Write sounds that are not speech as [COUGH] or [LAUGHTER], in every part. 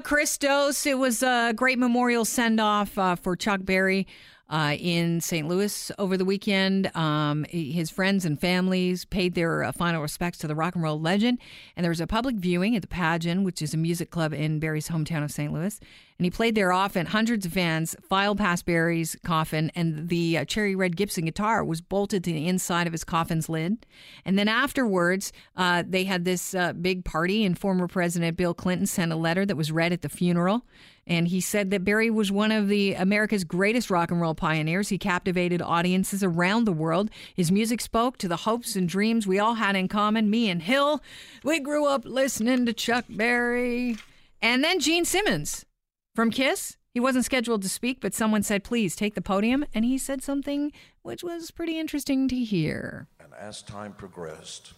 Christos. It was a great memorial send off uh, for Chuck Berry. Uh, in St. Louis over the weekend. Um, his friends and families paid their uh, final respects to the rock and roll legend. And there was a public viewing at the Pageant, which is a music club in Berry's hometown of St. Louis. And he played there often. Hundreds of fans filed past Berry's coffin, and the uh, cherry red Gibson guitar was bolted to the inside of his coffin's lid. And then afterwards, uh, they had this uh, big party, and former President Bill Clinton sent a letter that was read at the funeral. And he said that Berry was one of the America's greatest rock and roll pioneers. He captivated audiences around the world. His music spoke to the hopes and dreams we all had in common. Me and Hill, we grew up listening to Chuck Berry. And then Gene Simmons from Kiss. He wasn't scheduled to speak, but someone said, please take the podium. And he said something which was pretty interesting to hear. And as time progressed,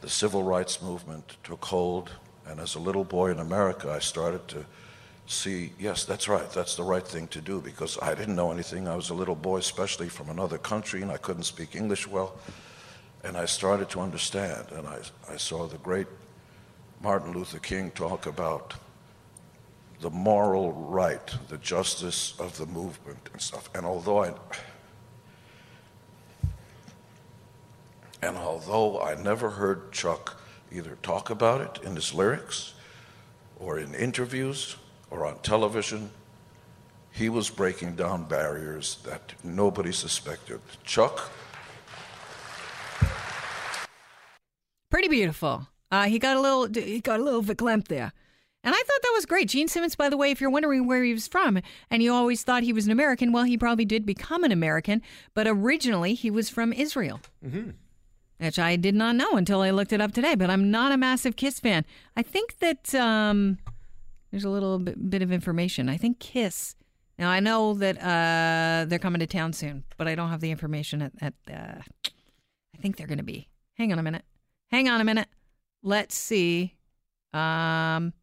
the civil rights movement took hold. And as a little boy in America, I started to see, yes, that's right, that's the right thing to do because I didn't know anything. I was a little boy, especially from another country, and I couldn't speak English well. And I started to understand, and I, I saw the great Martin Luther King talk about the moral right, the justice of the movement and stuff. And although I and although I never heard Chuck either talk about it in his lyrics or in interviews or on television, he was breaking down barriers that nobody suspected. Chuck? Pretty beautiful. Uh, he got a little he got a little verklempt there. And I thought that was great. Gene Simmons, by the way, if you're wondering where he was from and you always thought he was an American, well, he probably did become an American, but originally he was from Israel. Mm-hmm. Which I did not know until I looked it up today, but I'm not a massive Kiss fan. I think that um, there's a little bit, bit, of information. I think Kiss. Now, I know that uh, they're coming to town soon, but I don't have the information at. at uh, I think they're going to be. Hang on a minute. Hang on a minute. Let's see. Um,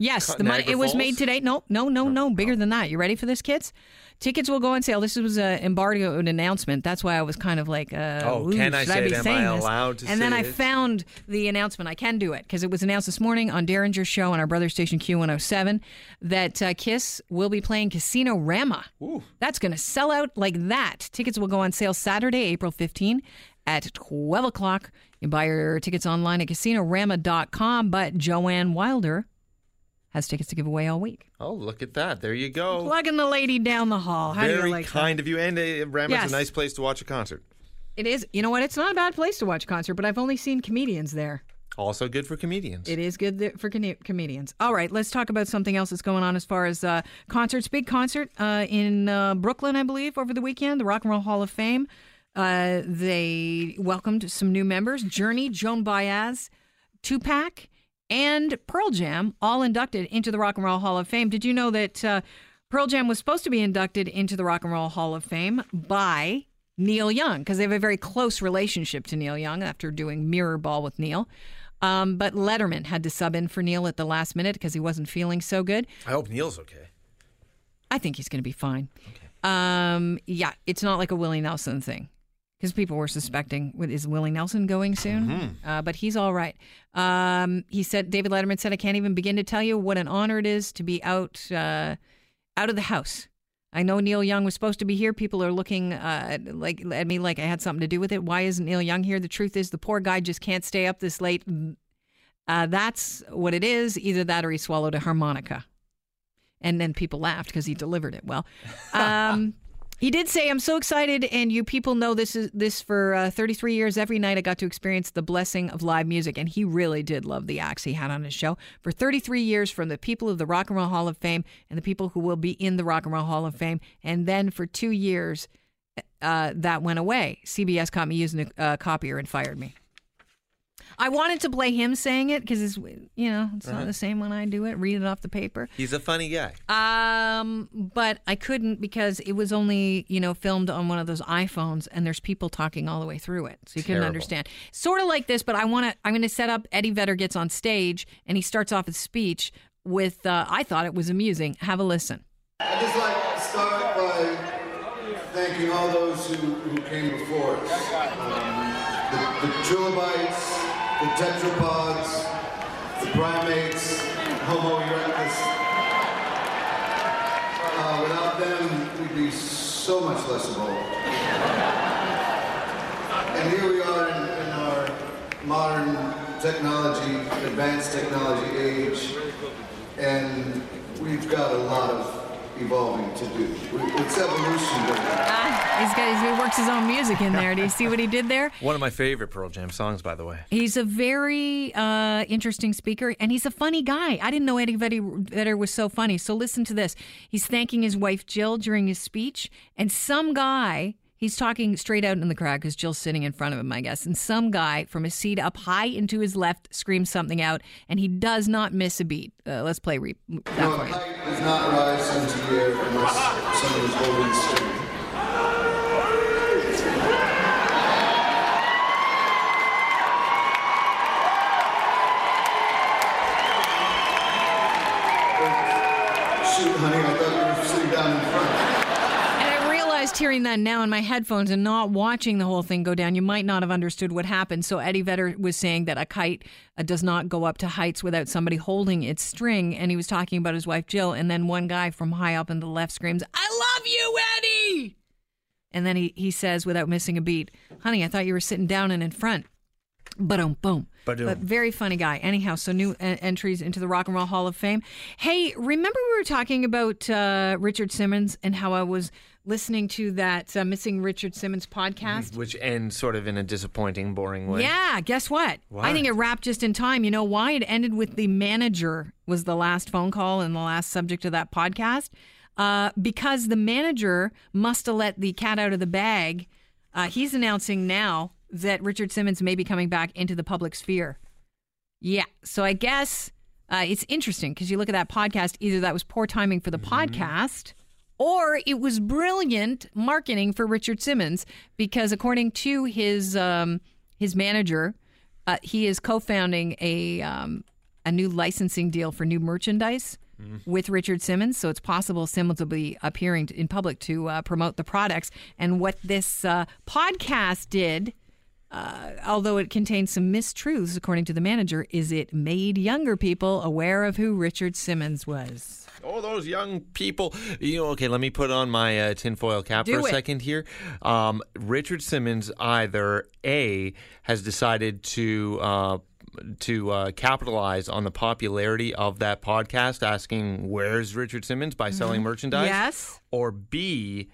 Yes, the money, it was made today. No, no, no, no, bigger than that. You ready for this, kids? Tickets will go on sale. This was an embargo an announcement. That's why I was kind of like, uh, oh, can I say I it? Am I allowed to? And then I found the announcement. I can do it because it was announced this morning on Derringer's show on our brother station Q107 that uh, Kiss will be playing Casino Rama. Ooh. That's going to sell out like that. Tickets will go on sale Saturday, April 15 at 12 o'clock. You buy your tickets online at casinorama.com. But Joanne Wilder has tickets to give away all week. Oh, look at that. There you go. Plugging the lady down the hall. How Very like kind that? of you. And uh, Rama's yes. a nice place to watch a concert. It is. You know what? It's not a bad place to watch a concert, but I've only seen comedians there. Also good for comedians. It is good for com- comedians. All right, let's talk about something else that's going on as far as uh, concerts. Big concert uh, in uh, Brooklyn, I believe, over the weekend. The Rock and Roll Hall of Fame. Uh, they welcomed some new members: Journey, Joan Baez, Tupac, and Pearl Jam all inducted into the Rock and Roll Hall of Fame. Did you know that uh, Pearl Jam was supposed to be inducted into the Rock and Roll Hall of Fame by Neil Young because they have a very close relationship to Neil Young after doing Mirror Ball with Neil. Um, but Letterman had to sub in for Neil at the last minute because he wasn't feeling so good. I hope Neil's okay. I think he's going to be fine. Okay. Um, yeah, it's not like a Willie Nelson thing because people were suspecting is Willie Nelson going soon, mm-hmm. uh, but he's all right. Um, he said David Letterman said I can't even begin to tell you what an honor it is to be out uh, out of the house. I know Neil Young was supposed to be here. People are looking uh, like at me like I had something to do with it. Why isn't Neil Young here? The truth is, the poor guy just can't stay up this late. Uh, that's what it is. Either that or he swallowed a harmonica. And then people laughed because he delivered it well. [LAUGHS] Um, he did say, "I'm so excited, and you people know this is this for uh, 33 years. Every night I got to experience the blessing of live music, and he really did love the acts he had on his show for 33 years, from the people of the Rock and Roll Hall of Fame and the people who will be in the Rock and Roll Hall of Fame, and then for two years uh, that went away. CBS caught me using a uh, copier and fired me." I wanted to play him saying it because it's you know it's uh-huh. not the same when I do it. Read it off the paper. He's a funny guy. Um, but I couldn't because it was only you know filmed on one of those iPhones, and there's people talking all the way through it, so you couldn't understand. Sort of like this, but I want to. I'm going to set up. Eddie Vedder gets on stage and he starts off his speech with. Uh, I thought it was amusing. Have a listen. I just like to start by thanking all those who, who came before us. Um, the, the trilobites the tetrapods, the primates, Homo erectus. Uh, without them, we'd be so much less evolved. and here we are in, in our modern technology, advanced technology age, and we've got a lot of evolving to do. It's evolution. Ah, he's got, he works his own music in there. Do you see what he did there? [LAUGHS] One of my favorite Pearl Jam songs, by the way. He's a very uh, interesting speaker, and he's a funny guy. I didn't know anybody Vedder was so funny. So listen to this. He's thanking his wife Jill during his speech, and some guy He's talking straight out in the crowd because Jill's sitting in front of him, I guess. And some guy from a seat up high into his left screams something out, and he does not miss a beat. Uh, let's play re- that no, height does not rise into the air unless someone is holding the string. That now in my headphones and not watching the whole thing go down, you might not have understood what happened. So Eddie Vedder was saying that a kite uh, does not go up to heights without somebody holding its string, and he was talking about his wife Jill. And then one guy from high up in the left screams, "I love you, Eddie!" And then he he says, without missing a beat, "Honey, I thought you were sitting down and in front." Boom, boom. But very funny guy. Anyhow, so new en- entries into the Rock and Roll Hall of Fame. Hey, remember we were talking about uh, Richard Simmons and how I was listening to that uh, Missing Richard Simmons podcast. Which ends sort of in a disappointing, boring way. Yeah, guess what? what? I think it wrapped just in time. You know why? It ended with the manager was the last phone call and the last subject of that podcast. Uh, because the manager must have let the cat out of the bag. Uh, he's announcing now that Richard Simmons may be coming back into the public sphere. Yeah. So I guess uh, it's interesting because you look at that podcast, either that was poor timing for the mm-hmm. podcast or it was brilliant marketing for Richard Simmons because, according to his um, his manager, uh, he is co-founding a um, a new licensing deal for new merchandise mm. with Richard Simmons. So it's possible Simmons will be appearing in public to uh, promote the products. And what this uh, podcast did. Uh, although it contains some mistruths, according to the manager, is it made younger people aware of who Richard Simmons was. Oh, those young people. You know, okay, let me put on my uh, tinfoil cap Do for a it. second here. Um, Richard Simmons either A, has decided to. Uh, to uh, capitalize on the popularity of that podcast, asking where's Richard Simmons by selling mm-hmm. merchandise. Yes. Or B,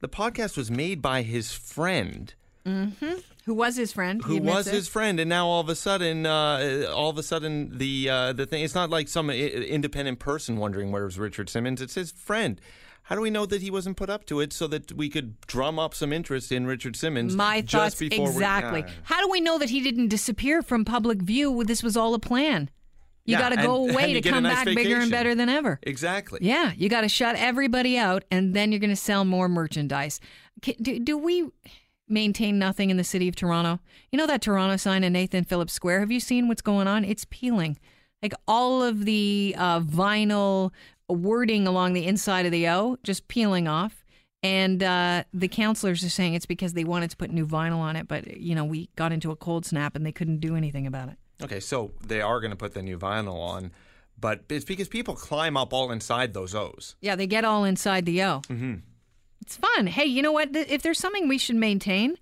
the podcast was made by his friend. Mm-hmm. Who was his friend? Who was it. his friend, and now all of a sudden, uh, all of a sudden, the uh, the thing. It's not like some independent person wondering where's Richard Simmons. It's his friend. How do we know that he wasn't put up to it so that we could drum up some interest in Richard Simmons? My thoughts exactly. We, How do we know that he didn't disappear from public view? This was all a plan. You yeah, got to go and, [LAUGHS] away and to come nice back vacation. bigger and better than ever. Exactly. Yeah, you got to shut everybody out, and then you're going to sell more merchandise. Do, do we? Maintain nothing in the city of Toronto. You know that Toronto sign in Nathan Phillips Square? Have you seen what's going on? It's peeling. Like all of the uh, vinyl wording along the inside of the O just peeling off. And uh, the counselors are saying it's because they wanted to put new vinyl on it, but you know we got into a cold snap and they couldn't do anything about it. Okay, so they are going to put the new vinyl on, but it's because people climb up all inside those O's. Yeah, they get all inside the O. Mm-hmm. It's fun. Hey, you know what? If there's something we should maintain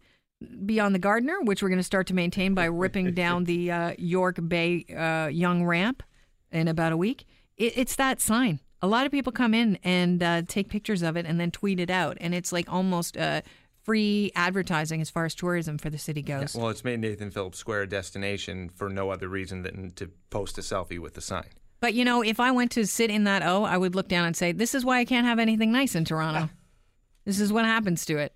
beyond the Gardiner, which we're going to start to maintain by ripping [LAUGHS] down the uh, York Bay uh, Yonge Ramp in about a week, it, it's that sign. A lot of people come in and uh, take pictures of it and then tweet it out, and it's like almost uh, free advertising as far as tourism for the city goes. Yeah, well, it's made Nathan Phillips Square a destination for no other reason than to post a selfie with the sign. But you know, if I went to sit in that O, I would look down and say, "This is why I can't have anything nice in Toronto." [LAUGHS] This is what happens to it.